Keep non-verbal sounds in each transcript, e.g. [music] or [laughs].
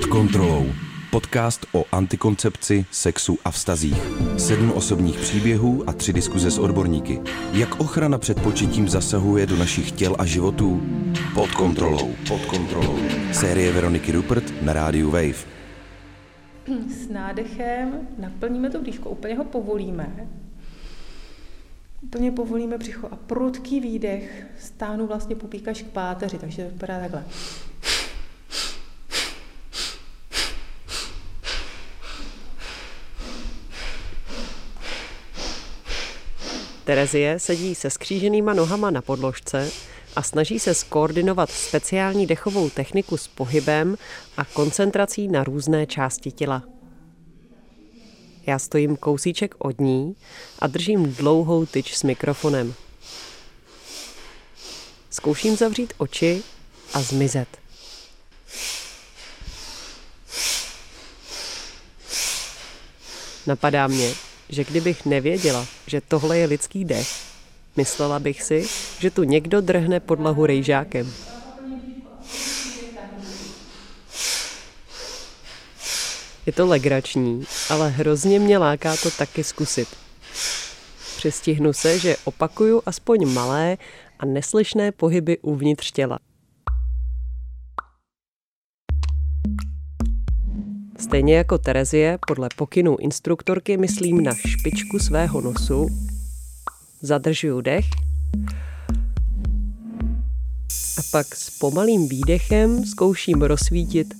Pod kontrolou. Podcast o antikoncepci, sexu a vztazích. Sedm osobních příběhů a tři diskuze s odborníky. Jak ochrana před početím zasahuje do našich těl a životů? Pod kontrolou. Pod kontrolou. Série Veroniky Rupert na rádiu Wave. S nádechem naplníme to bříško, úplně ho povolíme. Úplně povolíme břicho a prudký výdech stáhnu vlastně pupík až k páteři, takže to vypadá takhle. Terezie sedí se skříženýma nohama na podložce a snaží se skoordinovat speciální dechovou techniku s pohybem a koncentrací na různé části těla. Já stojím kousíček od ní a držím dlouhou tyč s mikrofonem. Zkouším zavřít oči a zmizet. Napadá mě, že kdybych nevěděla, že tohle je lidský dech, myslela bych si, že tu někdo drhne podlahu rejžákem. Je to legrační, ale hrozně mě láká to taky zkusit. Přestihnu se, že opakuju aspoň malé a neslyšné pohyby uvnitř těla. Stejně jako Terezie, podle pokynů instruktorky myslím na špičku svého nosu, zadržuju dech a pak s pomalým výdechem zkouším rozsvítit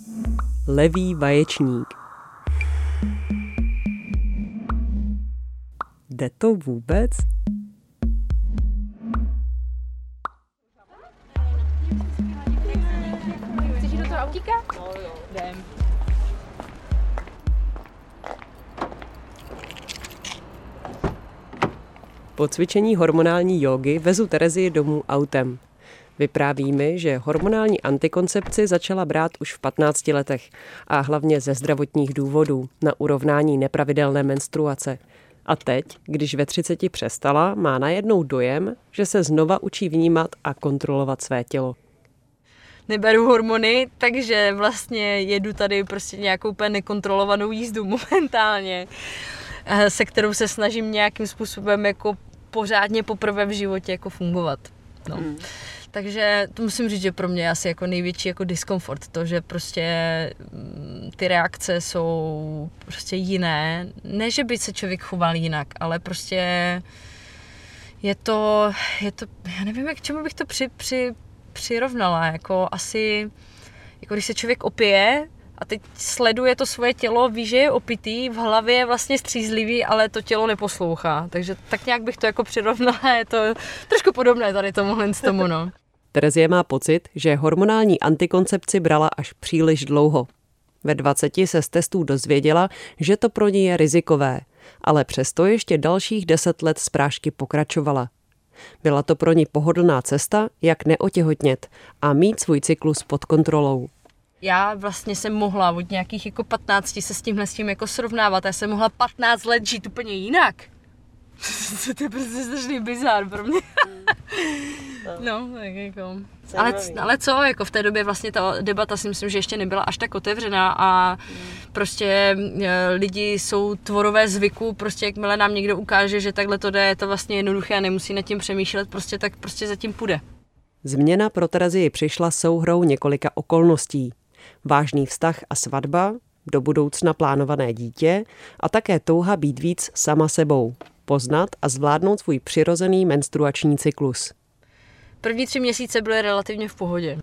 levý vaječník. Jde to vůbec? Po cvičení hormonální jógy vezu Terezii domů autem. Vypráví mi, že hormonální antikoncepci začala brát už v 15 letech a hlavně ze zdravotních důvodů na urovnání nepravidelné menstruace. A teď, když ve 30 přestala, má najednou dojem, že se znova učí vnímat a kontrolovat své tělo. neberu hormony, takže vlastně jedu tady prostě nějakou úplně nekontrolovanou jízdu [laughs] momentálně, eh, se kterou se snažím nějakým způsobem jako pořádně poprvé v životě jako fungovat. No. Mm. Takže to musím říct, že pro mě je asi jako největší jako diskomfort, to, že prostě mm, ty reakce jsou prostě jiné. Ne, že by se člověk choval jinak, ale prostě je to, je to já nevím, jak čemu bych to při, při, přirovnala, jako asi, jako když se člověk opije, a teď sleduje to svoje tělo, ví, že je opitý, v hlavě je vlastně střízlivý, ale to tělo neposlouchá. Takže tak nějak bych to jako přirovnala, je to trošku podobné tady tomuhle z tomu, no. [laughs] Terezie má pocit, že hormonální antikoncepci brala až příliš dlouho. Ve 20 se z testů dozvěděla, že to pro ní je rizikové, ale přesto ještě dalších 10 let z prášky pokračovala. Byla to pro ní pohodlná cesta, jak neotěhotnět a mít svůj cyklus pod kontrolou. Já vlastně jsem mohla od nějakých jako 15 se s tímhle s tím jako srovnávat. Já jsem mohla 15 let žít úplně jinak. [laughs] to je prostě strašný bizár pro mě. [laughs] no, tak jako. Ale, ale co, jako v té době vlastně ta debata si myslím, že ještě nebyla až tak otevřená a prostě e, lidi jsou tvorové zvyku, prostě jakmile nám někdo ukáže, že takhle to jde, je to vlastně jednoduché a nemusí nad tím přemýšlet, prostě tak prostě zatím půjde. Změna pro Terezii přišla souhrou několika okolností. Vážný vztah a svatba, do budoucna plánované dítě a také touha být víc sama sebou, poznat a zvládnout svůj přirozený menstruační cyklus. První tři měsíce byly relativně v pohodě.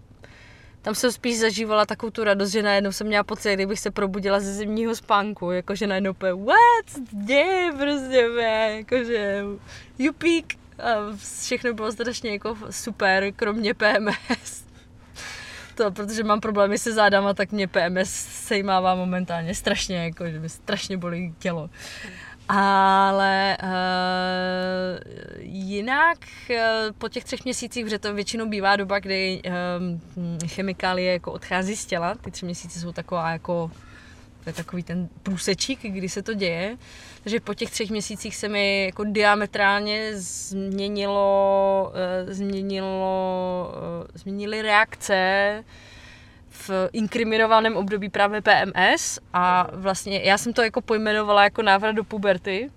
Tam jsem spíš zažívala takovou tu radost, že najednou jsem měla pocit, kdybych se probudila ze zimního spánku, jakože najednou úplně what, děje prostě, jakože jupík. A všechno bylo strašně jako super, kromě PMS. To, protože mám problémy se zádama, tak mě PMS sejmává momentálně strašně, jako, že mi strašně bolí tělo. Ale uh, jinak uh, po těch třech měsících, protože to většinou bývá doba, kdy um, chemikálie jako odchází z těla, ty tři měsíce jsou taková jako to je takový ten průsečík, kdy se to děje. Takže po těch třech měsících se mi jako diametrálně změnilo, uh, změnilo, uh, změnily reakce v inkriminovaném období právě PMS a vlastně já jsem to jako pojmenovala jako návrat do puberty,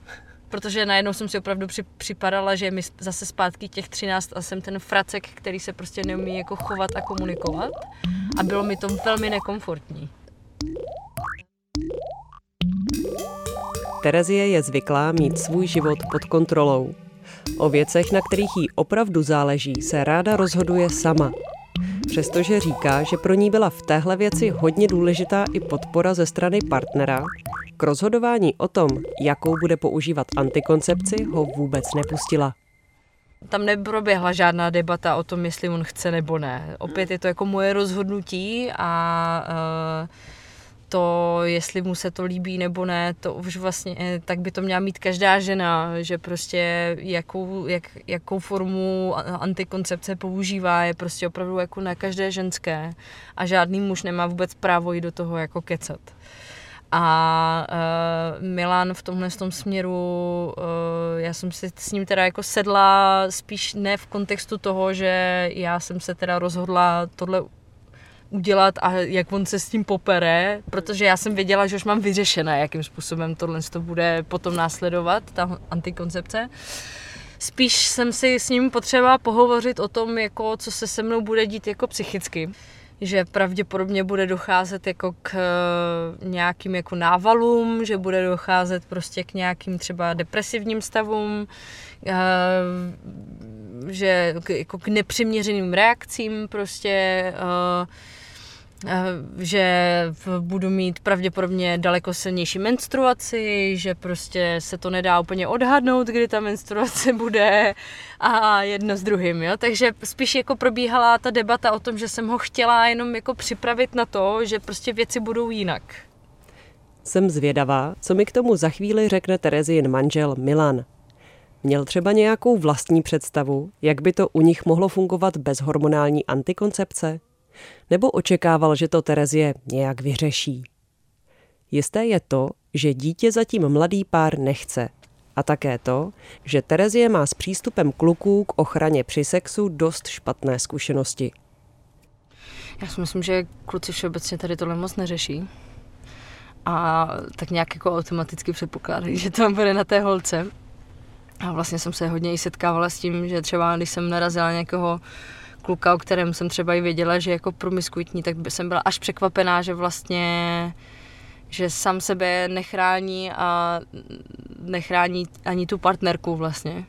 protože najednou jsem si opravdu při, připadala, že mi zase zpátky těch 13 a jsem ten fracek, který se prostě neumí jako chovat a komunikovat a bylo mi to velmi nekomfortní. Terezie je zvyklá mít svůj život pod kontrolou. O věcech, na kterých jí opravdu záleží, se ráda rozhoduje sama. Přestože říká, že pro ní byla v téhle věci hodně důležitá i podpora ze strany partnera, k rozhodování o tom, jakou bude používat antikoncepci, ho vůbec nepustila. Tam neproběhla žádná debata o tom, jestli on chce nebo ne. Opět je to jako moje rozhodnutí a uh, to, jestli mu se to líbí nebo ne, to už vlastně, eh, tak by to měla mít každá žena, že prostě jakou, jak, jakou formu antikoncepce používá, je prostě opravdu jako na každé ženské a žádný muž nemá vůbec právo jít do toho jako kecat. A uh, Milan v tomhle tom směru, uh, já jsem si s ním teda jako sedla spíš ne v kontextu toho, že já jsem se teda rozhodla tohle udělat a jak on se s tím popere, protože já jsem věděla, že už mám vyřešené, jakým způsobem tohle to bude potom následovat, ta antikoncepce. Spíš jsem si s ním potřeba pohovořit o tom, jako, co se se mnou bude dít jako psychicky že pravděpodobně bude docházet jako k eh, nějakým jako návalům, že bude docházet prostě k nějakým třeba depresivním stavům, eh, že jako k nepřiměřeným reakcím prostě eh, že budu mít pravděpodobně daleko silnější menstruaci, že prostě se to nedá úplně odhadnout, kdy ta menstruace [laughs] bude a jedno s druhým, jo. Takže spíš jako probíhala ta debata o tom, že jsem ho chtěla jenom jako připravit na to, že prostě věci budou jinak. Jsem zvědavá, co mi k tomu za chvíli řekne Terezin manžel Milan. Měl třeba nějakou vlastní představu, jak by to u nich mohlo fungovat bez hormonální antikoncepce? Nebo očekával, že to Terezie nějak vyřeší? Jisté je to, že dítě zatím mladý pár nechce. A také to, že Terezie má s přístupem kluků k ochraně při sexu dost špatné zkušenosti. Já si myslím, že kluci všeobecně tady tohle moc neřeší. A tak nějak jako automaticky předpokládají, že to bude na té holce. A vlastně jsem se hodně i setkávala s tím, že třeba když jsem narazila někoho kluka, o kterém jsem třeba i věděla, že jako promiskuitní, tak jsem byla až překvapená, že vlastně že sám sebe nechrání a nechrání ani tu partnerku vlastně.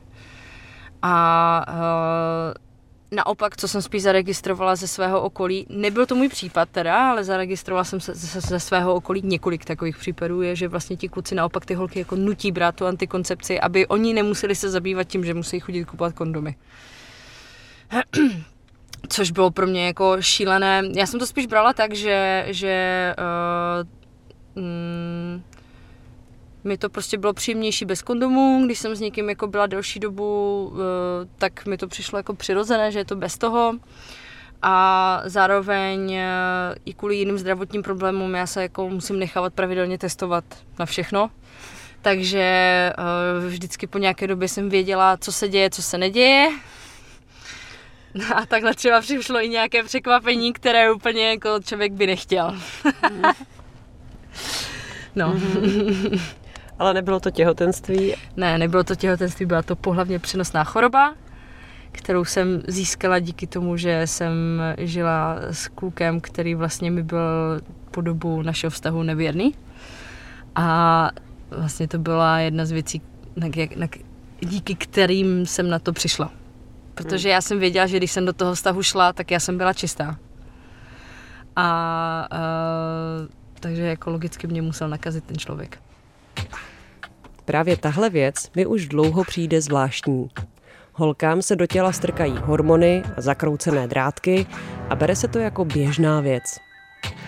A uh, naopak, co jsem spíš zaregistrovala ze svého okolí, nebyl to můj případ teda, ale zaregistrovala jsem se ze, ze svého okolí několik takových případů, je, že vlastně ti kluci naopak ty holky jako nutí brát tu antikoncepci, aby oni nemuseli se zabývat tím, že musí chodit kupovat kondomy což bylo pro mě jako šílené. Já jsem to spíš brala tak, že, že uh, mm, mi to prostě bylo příjemnější bez kondomů, když jsem s někým jako byla delší dobu, uh, tak mi to přišlo jako přirozené, že je to bez toho. A zároveň uh, i kvůli jiným zdravotním problémům já se jako musím nechávat pravidelně testovat na všechno. Takže uh, vždycky po nějaké době jsem věděla, co se děje, co se neděje [laughs] a takhle třeba přišlo i nějaké překvapení, které úplně jako člověk by nechtěl. [laughs] no. Ale nebylo to těhotenství? Ne, nebylo to těhotenství, byla to pohlavně přenosná choroba, kterou jsem získala díky tomu, že jsem žila s klukem, který vlastně mi byl po dobu našeho vztahu nevěrný. A vlastně to byla jedna z věcí, na, na, díky kterým jsem na to přišla. Protože já jsem věděla, že když jsem do toho vztahu šla, tak já jsem byla čistá. A uh, takže jako logicky mě musel nakazit ten člověk. Právě tahle věc mi už dlouho přijde zvláštní. Holkám se do těla strkají hormony a zakroucené drátky a bere se to jako běžná věc.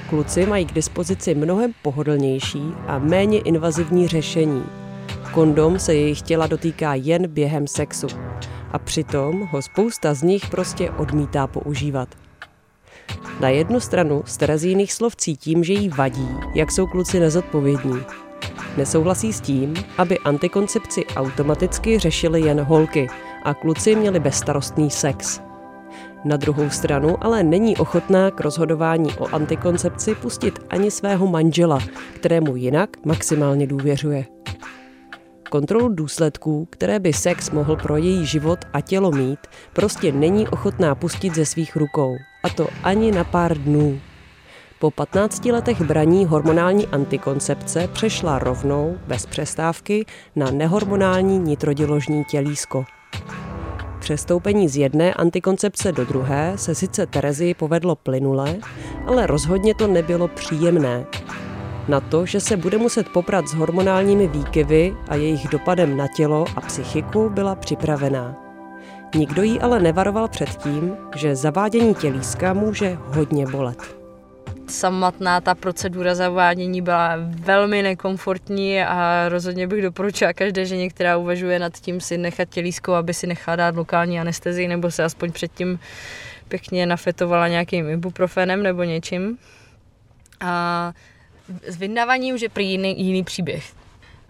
Kluci mají k dispozici mnohem pohodlnější a méně invazivní řešení. Kondom se jejich těla dotýká jen během sexu a přitom ho spousta z nich prostě odmítá používat. Na jednu stranu z Terezíných slov cítím, že jí vadí, jak jsou kluci nezodpovědní. Nesouhlasí s tím, aby antikoncepci automaticky řešili jen holky a kluci měli bezstarostný sex. Na druhou stranu ale není ochotná k rozhodování o antikoncepci pustit ani svého manžela, kterému jinak maximálně důvěřuje. Kontrolu důsledků, které by sex mohl pro její život a tělo mít, prostě není ochotná pustit ze svých rukou. A to ani na pár dnů. Po 15 letech braní hormonální antikoncepce přešla rovnou, bez přestávky, na nehormonální nitrodiložní tělísko. Přestoupení z jedné antikoncepce do druhé se sice Terezii povedlo plynule, ale rozhodně to nebylo příjemné. Na to, že se bude muset poprat s hormonálními výkyvy a jejich dopadem na tělo a psychiku, byla připravená. Nikdo jí ale nevaroval před tím, že zavádění tělíska může hodně bolet samotná ta procedura zavádění byla velmi nekomfortní a rozhodně bych doporučila každé ženě, která uvažuje nad tím si nechat tělísko, aby si nechala dát lokální anestezii nebo se aspoň předtím pěkně nafetovala nějakým ibuprofenem nebo něčím. A s vydáváním už je prý jiný, jiný příběh.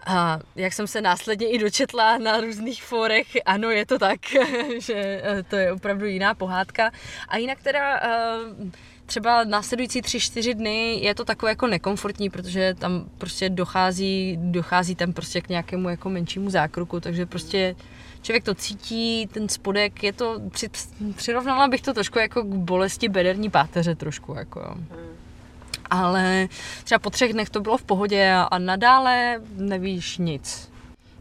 A jak jsem se následně i dočetla na různých fórech, ano, je to tak, [laughs] že eh, to je opravdu jiná pohádka. A jinak teda uh, třeba následující tři, čtyři dny je to takové jako nekomfortní, protože tam prostě dochází, dochází tam prostě k nějakému jako menšímu zákroku, takže prostě člověk to cítí, ten spodek, je to, při, přirovnala bych to trošku jako k bolesti bederní páteře trošku, jako Hmm. Ale třeba po třech dnech to bylo v pohodě a, a nadále nevíš nic.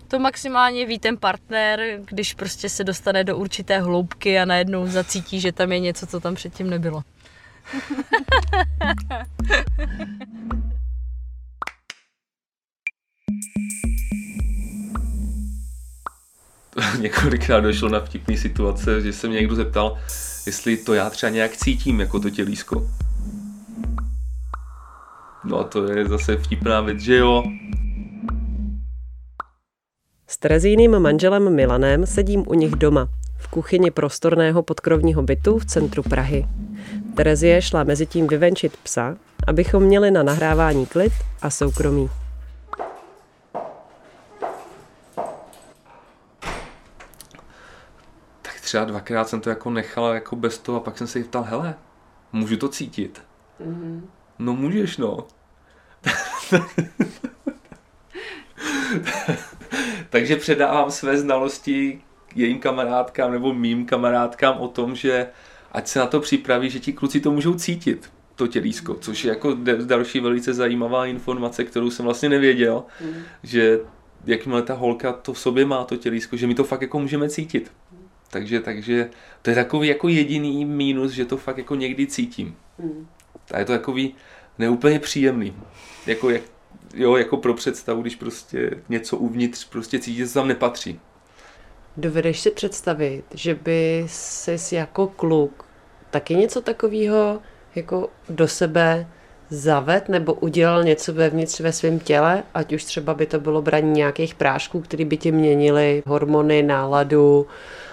To maximálně ví ten partner, když prostě se dostane do určité hloubky a najednou zacítí, že tam je něco, co tam předtím nebylo. [laughs] Několikrát došlo na vtipný situace, že se mě někdo zeptal, jestli to já třeba nějak cítím jako to tělísko. No a to je zase vtipná věc, že jo? S Terezíným manželem Milanem sedím u nich doma, v kuchyni prostorného podkrovního bytu v centru Prahy. Terezie šla mezi tím vyvenčit psa, abychom měli na nahrávání klid a soukromí. Tak třeba dvakrát jsem to jako nechala jako bez toho a pak jsem se jí ptal, hele, můžu to cítit? Mm-hmm. No můžeš, no. [laughs] Takže předávám své znalosti jejím kamarádkám nebo mým kamarádkám o tom, že ať se na to připraví, že ti kluci to můžou cítit, to tělísko, což je jako další velice zajímavá informace, kterou jsem vlastně nevěděl, mm. že jakmile ta holka to v sobě má, to tělísko, že my to fakt jako můžeme cítit. Takže, takže to je takový jako jediný mínus, že to fakt jako někdy cítím. Mm. A je to takový neúplně příjemný. Jako, jak, jo, jako pro představu, když prostě něco uvnitř prostě cítit, co tam nepatří. Dovedeš si představit, že by jsi jako kluk taky něco takového jako do sebe zaved nebo udělal něco vevnitř ve svém těle, ať už třeba by to bylo braní nějakých prášků, které by ti měnily hormony, náladu,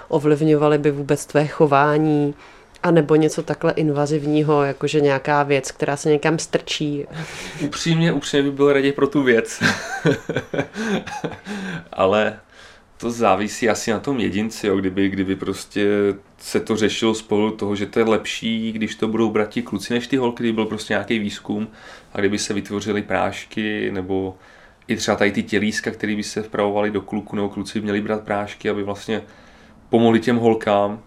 ovlivňovaly by vůbec tvé chování, a nebo něco takhle invazivního, jakože nějaká věc, která se někam strčí. Upřímně, upřímně by byl raději pro tu věc. Ale to závisí asi na tom jedinci, jo, kdyby, kdyby prostě se to řešilo z pohledu toho, že to je lepší, když to budou bratí kluci než ty holky, kdyby byl prostě nějaký výzkum a kdyby se vytvořily prášky nebo i třeba tady ty tělíska, které by se vpravovaly do kluku nebo kluci měli brát prášky, aby vlastně pomohli těm holkám.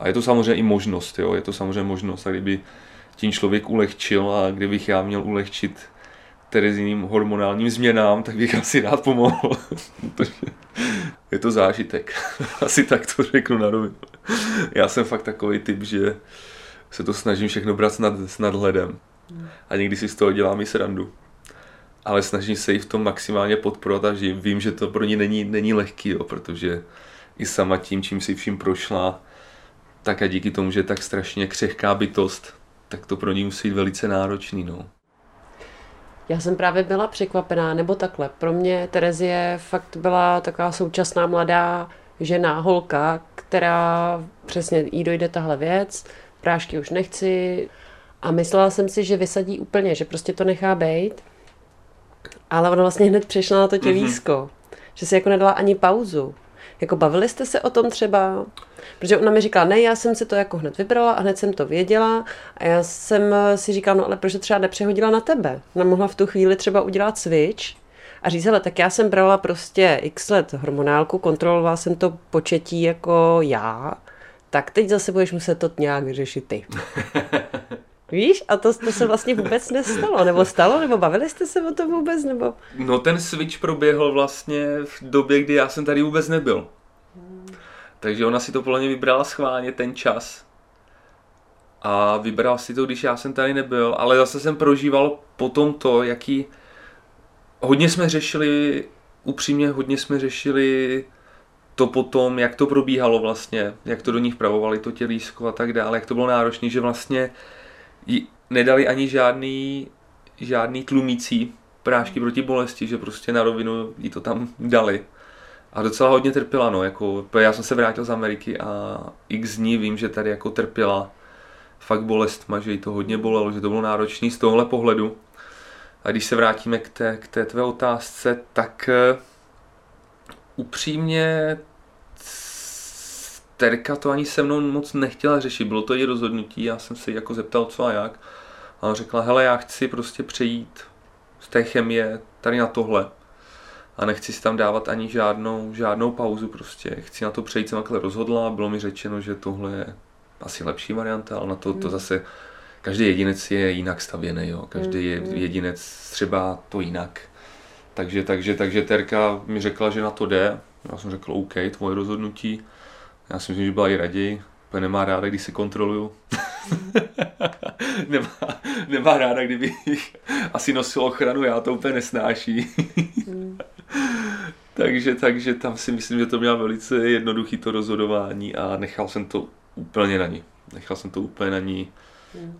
A je to samozřejmě i možnost, jo, je to samozřejmě možnost. A kdyby tím člověk ulehčil a kdybych já měl ulehčit Terezíným hormonálním změnám, tak bych asi rád pomohl. [laughs] je to zážitek. [laughs] Asi tak to řeknu na rovinu. Já jsem fakt takový typ, že se to snažím všechno brát s, nad, s nadhledem. A někdy si z toho dělám i srandu. Ale snažím se i v tom maximálně podporovat a že vím, že to pro ní není, není lehký, jo, protože i sama tím, čím si vším prošla, tak a díky tomu, že je tak strašně křehká bytost, tak to pro ní musí být velice náročný. No. Já jsem právě byla překvapená, nebo takhle. Pro mě Terezie fakt byla taková současná mladá žena, holka, která přesně jí dojde tahle věc, prášky už nechci a myslela jsem si, že vysadí úplně, že prostě to nechá být. Ale ona vlastně hned přišla na to tělísko, mm-hmm. že si jako nedala ani pauzu. Jako bavili jste se o tom třeba? Protože ona mi říkala, ne, já jsem si to jako hned vybrala a hned jsem to věděla a já jsem si říkala, no ale proč třeba nepřehodila na tebe? Ona mohla v tu chvíli třeba udělat switch a říct, hele, tak já jsem brala prostě x let hormonálku, kontrolovala jsem to početí jako já, tak teď zase budeš muset to nějak vyřešit ty. [laughs] Víš, a to, to se vlastně vůbec nestalo, nebo stalo, nebo bavili jste se o tom vůbec, nebo? No ten switch proběhl vlastně v době, kdy já jsem tady vůbec nebyl. Takže ona si to podle mě vybrala schválně ten čas. A vybral si to, když já jsem tady nebyl, ale zase jsem prožíval potom to, jaký... Hodně jsme řešili, upřímně hodně jsme řešili to potom, jak to probíhalo vlastně, jak to do nich pravovali, to tělísko a tak dále, jak to bylo náročné, že vlastně jí nedali ani žádný, žádný tlumící prášky proti bolesti, že prostě na rovinu jí to tam dali. A docela hodně trpěla, no, jako, já jsem se vrátil z Ameriky a x dní vím, že tady jako trpěla fakt bolestma, že jí to hodně bolelo, že to bylo náročné z tohohle pohledu. A když se vrátíme k té, k té tvé otázce, tak uh, upřímně Terka to ani se mnou moc nechtěla řešit, bylo to její rozhodnutí, já jsem se jako zeptal co a jak. A ona řekla, hele, já chci prostě přejít z té chemie tady na tohle. A nechci si tam dávat ani žádnou, žádnou pauzu prostě. Chci na to přejít, jsem takhle rozhodla, bylo mi řečeno, že tohle je asi lepší varianta, ale na to, to hmm. zase každý jedinec je jinak stavěný, jo. Každý je hmm. jedinec třeba to jinak. Takže, takže, takže Terka mi řekla, že na to jde. Já jsem řekl, OK, tvoje rozhodnutí. Já si myslím, že byla i raději. Úplně nemá ráda, když si kontroluju. [laughs] nemá, nemá ráda, kdyby asi nosil ochranu, já to úplně nesnáší. [laughs] takže, takže tam si myslím, že to měla velice jednoduchý to rozhodování a nechal jsem to úplně na ní. Nechal jsem to úplně na ní.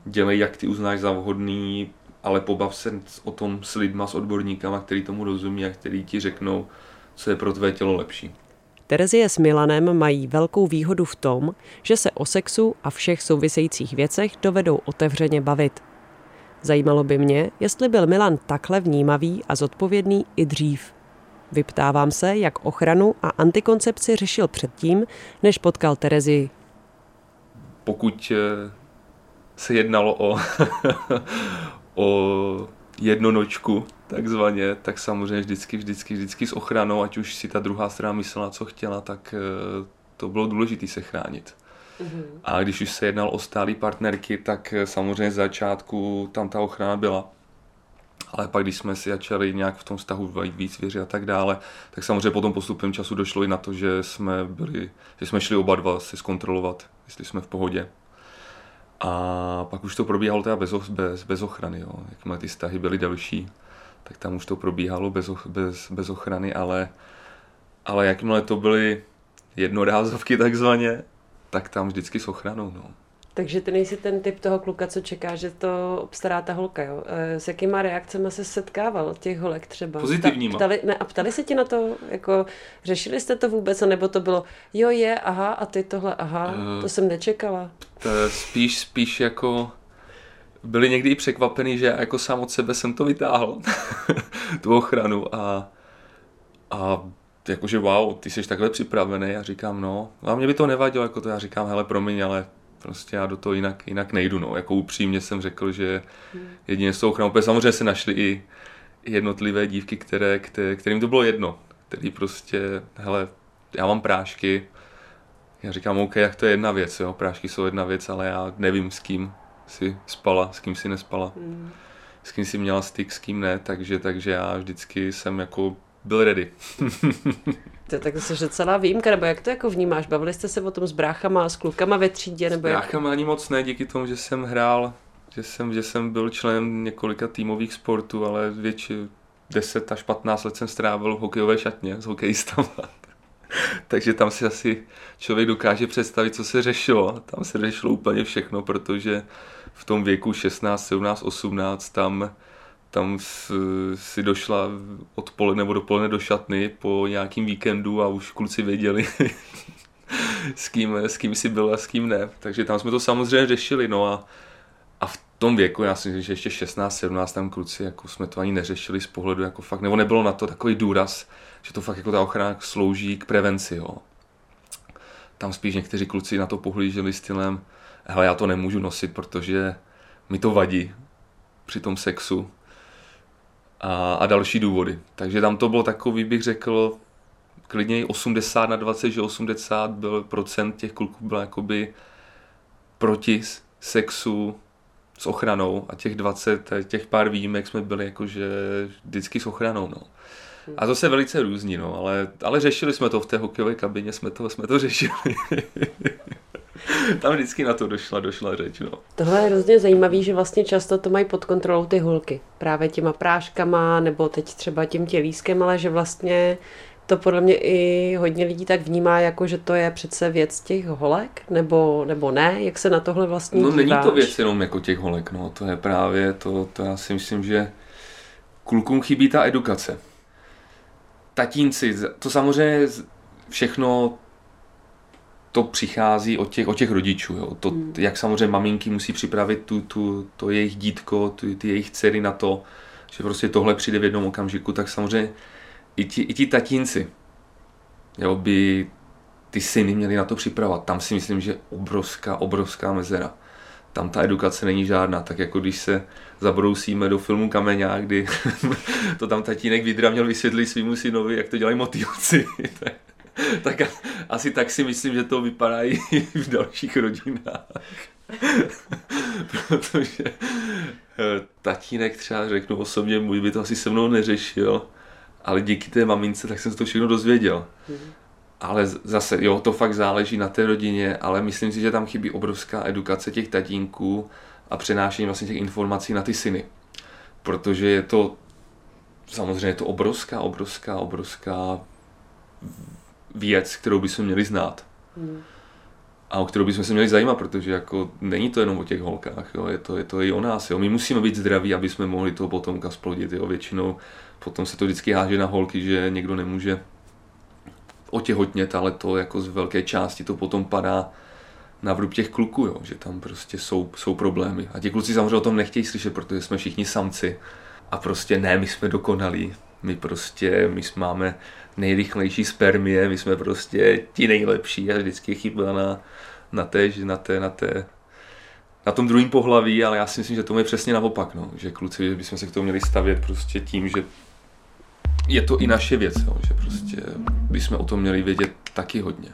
Dělej, jak ty uznáš za vhodný, ale pobav se o tom s lidma, s odborníkama, který tomu rozumí a který ti řeknou, co je pro tvé tělo lepší. Terezie s Milanem mají velkou výhodu v tom, že se o sexu a všech souvisejících věcech dovedou otevřeně bavit. Zajímalo by mě, jestli byl Milan takhle vnímavý a zodpovědný i dřív. Vyptávám se, jak ochranu a antikoncepci řešil předtím, než potkal Terezii. Pokud eh, se jednalo o, [laughs] o jednonočku, takzvaně, tak samozřejmě vždycky, vždycky, vždycky s ochranou, ať už si ta druhá strana myslela, co chtěla, tak eh, to bylo důležité se chránit. Mm-hmm. A když už se jednal o stálý partnerky, tak eh, samozřejmě z začátku tam ta ochrana byla. Ale pak, když jsme si začali nějak v tom vztahu víc věřit a tak dále, tak samozřejmě potom postupem času došlo i na to, že jsme byli, že jsme šli oba dva si zkontrolovat, jestli jsme v pohodě. A pak už to probíhalo teda bez, bez, bez ochrany, jo. jakmile ty vztahy byly delší, tak tam už to probíhalo bez, bez, bez ochrany, ale, ale jakmile to byly jednorázovky [laughs] takzvaně, tak tam vždycky s ochranou. No. Takže ty nejsi ten typ toho kluka, co čeká, že to obstará ta holka, jo? E, s jakýma reakcemi se setkával těch holek třeba? Pozitivníma. Ptali, ne, a ptali se ti na to, jako řešili jste to vůbec, nebo to bylo, jo je, aha, a ty tohle, aha, uh, to jsem nečekala. To spíš, spíš jako byli někdy i překvapený, že jako sám od sebe jsem to vytáhl, [laughs] tu ochranu a, a jakože wow, ty jsi takhle připravený a říkám no, a mě by to nevadilo, jako to já říkám, hele promiň, ale prostě já do toho jinak, jinak nejdu, no, jako upřímně jsem řekl, že jedině s tou ochranou, samozřejmě se našly i jednotlivé dívky, které, které, kterým to bylo jedno, který prostě, hele, já mám prášky, já říkám, OK, jak to je jedna věc, jo, prášky jsou jedna věc, ale já nevím s kým, si spala, s kým si nespala, mm. s kým si měla styk, s kým ne, takže, takže já vždycky jsem jako byl ready. to, tak to jsi docela výjimka, nebo jak to jako vnímáš? Bavili jste se o tom s bráchama, s klukama ve třídě? Nebo s bráchama jak... ani moc ne, díky tomu, že jsem hrál, že jsem, že jsem byl členem několika týmových sportů, ale větši 10 až 15 let jsem strávil v hokejové šatně s hokejistama. [laughs] Takže tam si asi člověk dokáže představit, co se řešilo. Tam se řešilo úplně všechno, protože v tom věku 16, 17, 18 tam, tam si došla odpoledne nebo dopoledne do šatny po nějakým víkendu a už kluci věděli, [laughs] s kým, s kým si byl a s kým ne. Takže tam jsme to samozřejmě řešili. No a, a v tom věku, já si myslím, že ještě 16, 17 tam kluci, jako jsme to ani neřešili z pohledu, jako fakt, nebo nebylo na to takový důraz, že to fakt jako ta ochrana slouží k prevenci, jo. Tam spíš někteří kluci na to pohlíželi stylem, hele, já to nemůžu nosit, protože mi to vadí při tom sexu a, a další důvody. Takže tam to bylo takový, bych řekl, klidně 80 na 20, že 80 byl procent těch kluků bylo jakoby proti sexu s ochranou a těch 20, těch pár výjimek jsme byli jakože vždycky s ochranou, no. A to se velice různí, no, ale, ale řešili jsme to v té hokejové kabině, jsme to, jsme to řešili. [laughs] Tam vždycky na to došla, došla řeč, no. Tohle je hrozně zajímavé, že vlastně často to mají pod kontrolou ty hulky. Právě těma práškama, nebo teď třeba tím tělískem, ale že vlastně to podle mě i hodně lidí tak vnímá, jako že to je přece věc těch holek, nebo, nebo ne? Jak se na tohle vlastně No díváš? není to věc jenom jako těch holek, no. To je právě to, to já si myslím, že klukům chybí ta edukace. Tatínci, to samozřejmě všechno to přichází od těch, od těch rodičů. Jo. To, hmm. Jak samozřejmě maminky musí připravit tu, tu, to jejich dítko, tu, ty jejich dcery na to, že prostě tohle přijde v jednom okamžiku, tak samozřejmě i ti, i ti tatínci jo, by ty syny měli na to připravovat. Tam si myslím, že obrovská, obrovská mezera. Tam ta edukace není žádná, tak jako když se zabrousíme do filmu Kameňák, kdy [laughs] to tam tatínek Vidra měl vysvětlit svýmu synovi, jak to dělají motýlci. [laughs] tak asi tak si myslím, že to vypadá i [laughs] v dalších rodinách. [laughs] Protože eh, tatínek třeba řeknu osobně, můj by to asi se mnou neřešil, ale díky té mamince, tak jsem se to všechno dozvěděl. Ale zase, jo, to fakt záleží na té rodině, ale myslím si, že tam chybí obrovská edukace těch tatínků a přenášení vlastně těch informací na ty syny. Protože je to, samozřejmě je to obrovská, obrovská, obrovská věc, kterou bychom měli znát. Hmm. A o kterou bychom se měli zajímat, protože jako není to jenom o těch holkách, jo, je, to, je to i o nás. Jo. My musíme být zdraví, aby jsme mohli toho potomka splodit. Jo. Většinou potom se to vždycky háže na holky, že někdo nemůže otěhotnět, ale to jako z velké části to potom padá na vrub těch kluků, jo, že tam prostě jsou, jsou problémy. A ti kluci samozřejmě o tom nechtějí slyšet, protože jsme všichni samci. A prostě ne, my jsme dokonalí. My prostě, my máme nejrychlejší spermie, my jsme prostě ti nejlepší a vždycky chyba na, na té, na té, na té, na tom druhém pohlaví, ale já si myslím, že to je přesně naopak, no. že kluci že bychom se k tomu měli stavět prostě tím, že je to i naše věc, jo. že prostě bychom o tom měli vědět taky hodně.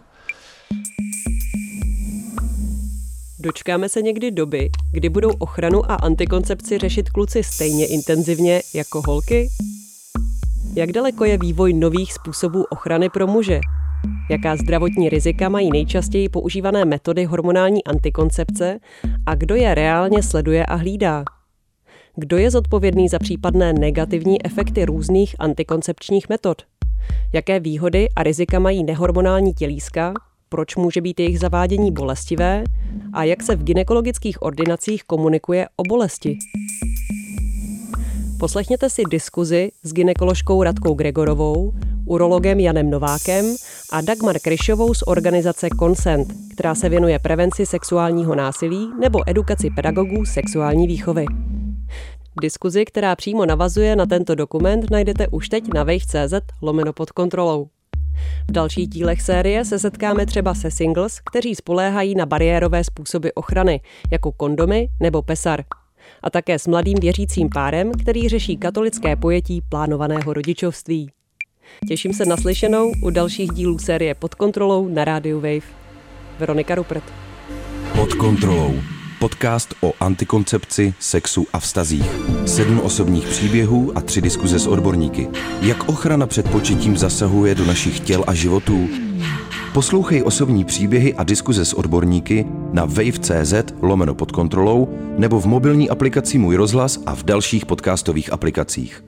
Dočkáme se někdy doby, kdy budou ochranu a antikoncepci řešit kluci stejně intenzivně jako holky? Jak daleko je vývoj nových způsobů ochrany pro muže? Jaká zdravotní rizika mají nejčastěji používané metody hormonální antikoncepce a kdo je reálně sleduje a hlídá? Kdo je zodpovědný za případné negativní efekty různých antikoncepčních metod? Jaké výhody a rizika mají nehormonální tělíska? Proč může být jejich zavádění bolestivé? A jak se v ginekologických ordinacích komunikuje o bolesti? Poslechněte si diskuzi s ginekoložkou Radkou Gregorovou, urologem Janem Novákem a Dagmar Kryšovou z organizace Consent, která se věnuje prevenci sexuálního násilí nebo edukaci pedagogů sexuální výchovy. Diskuzi, která přímo navazuje na tento dokument, najdete už teď na wave.cz lomeno pod kontrolou. V dalších dílech série se setkáme třeba se singles, kteří spoléhají na bariérové způsoby ochrany, jako kondomy nebo pesar – a také s mladým věřícím párem, který řeší katolické pojetí plánovaného rodičovství. Těším se na slyšenou u dalších dílů série Pod kontrolou na rádiu Wave. Veronika Rupert. Pod kontrolou. Podcast o antikoncepci, sexu a vztazích. Sedm osobních příběhů a tři diskuze s odborníky. Jak ochrana před početím zasahuje do našich těl a životů, Poslouchej osobní příběhy a diskuze s odborníky na wave.cz lomeno pod kontrolou nebo v mobilní aplikaci Můj rozhlas a v dalších podcastových aplikacích.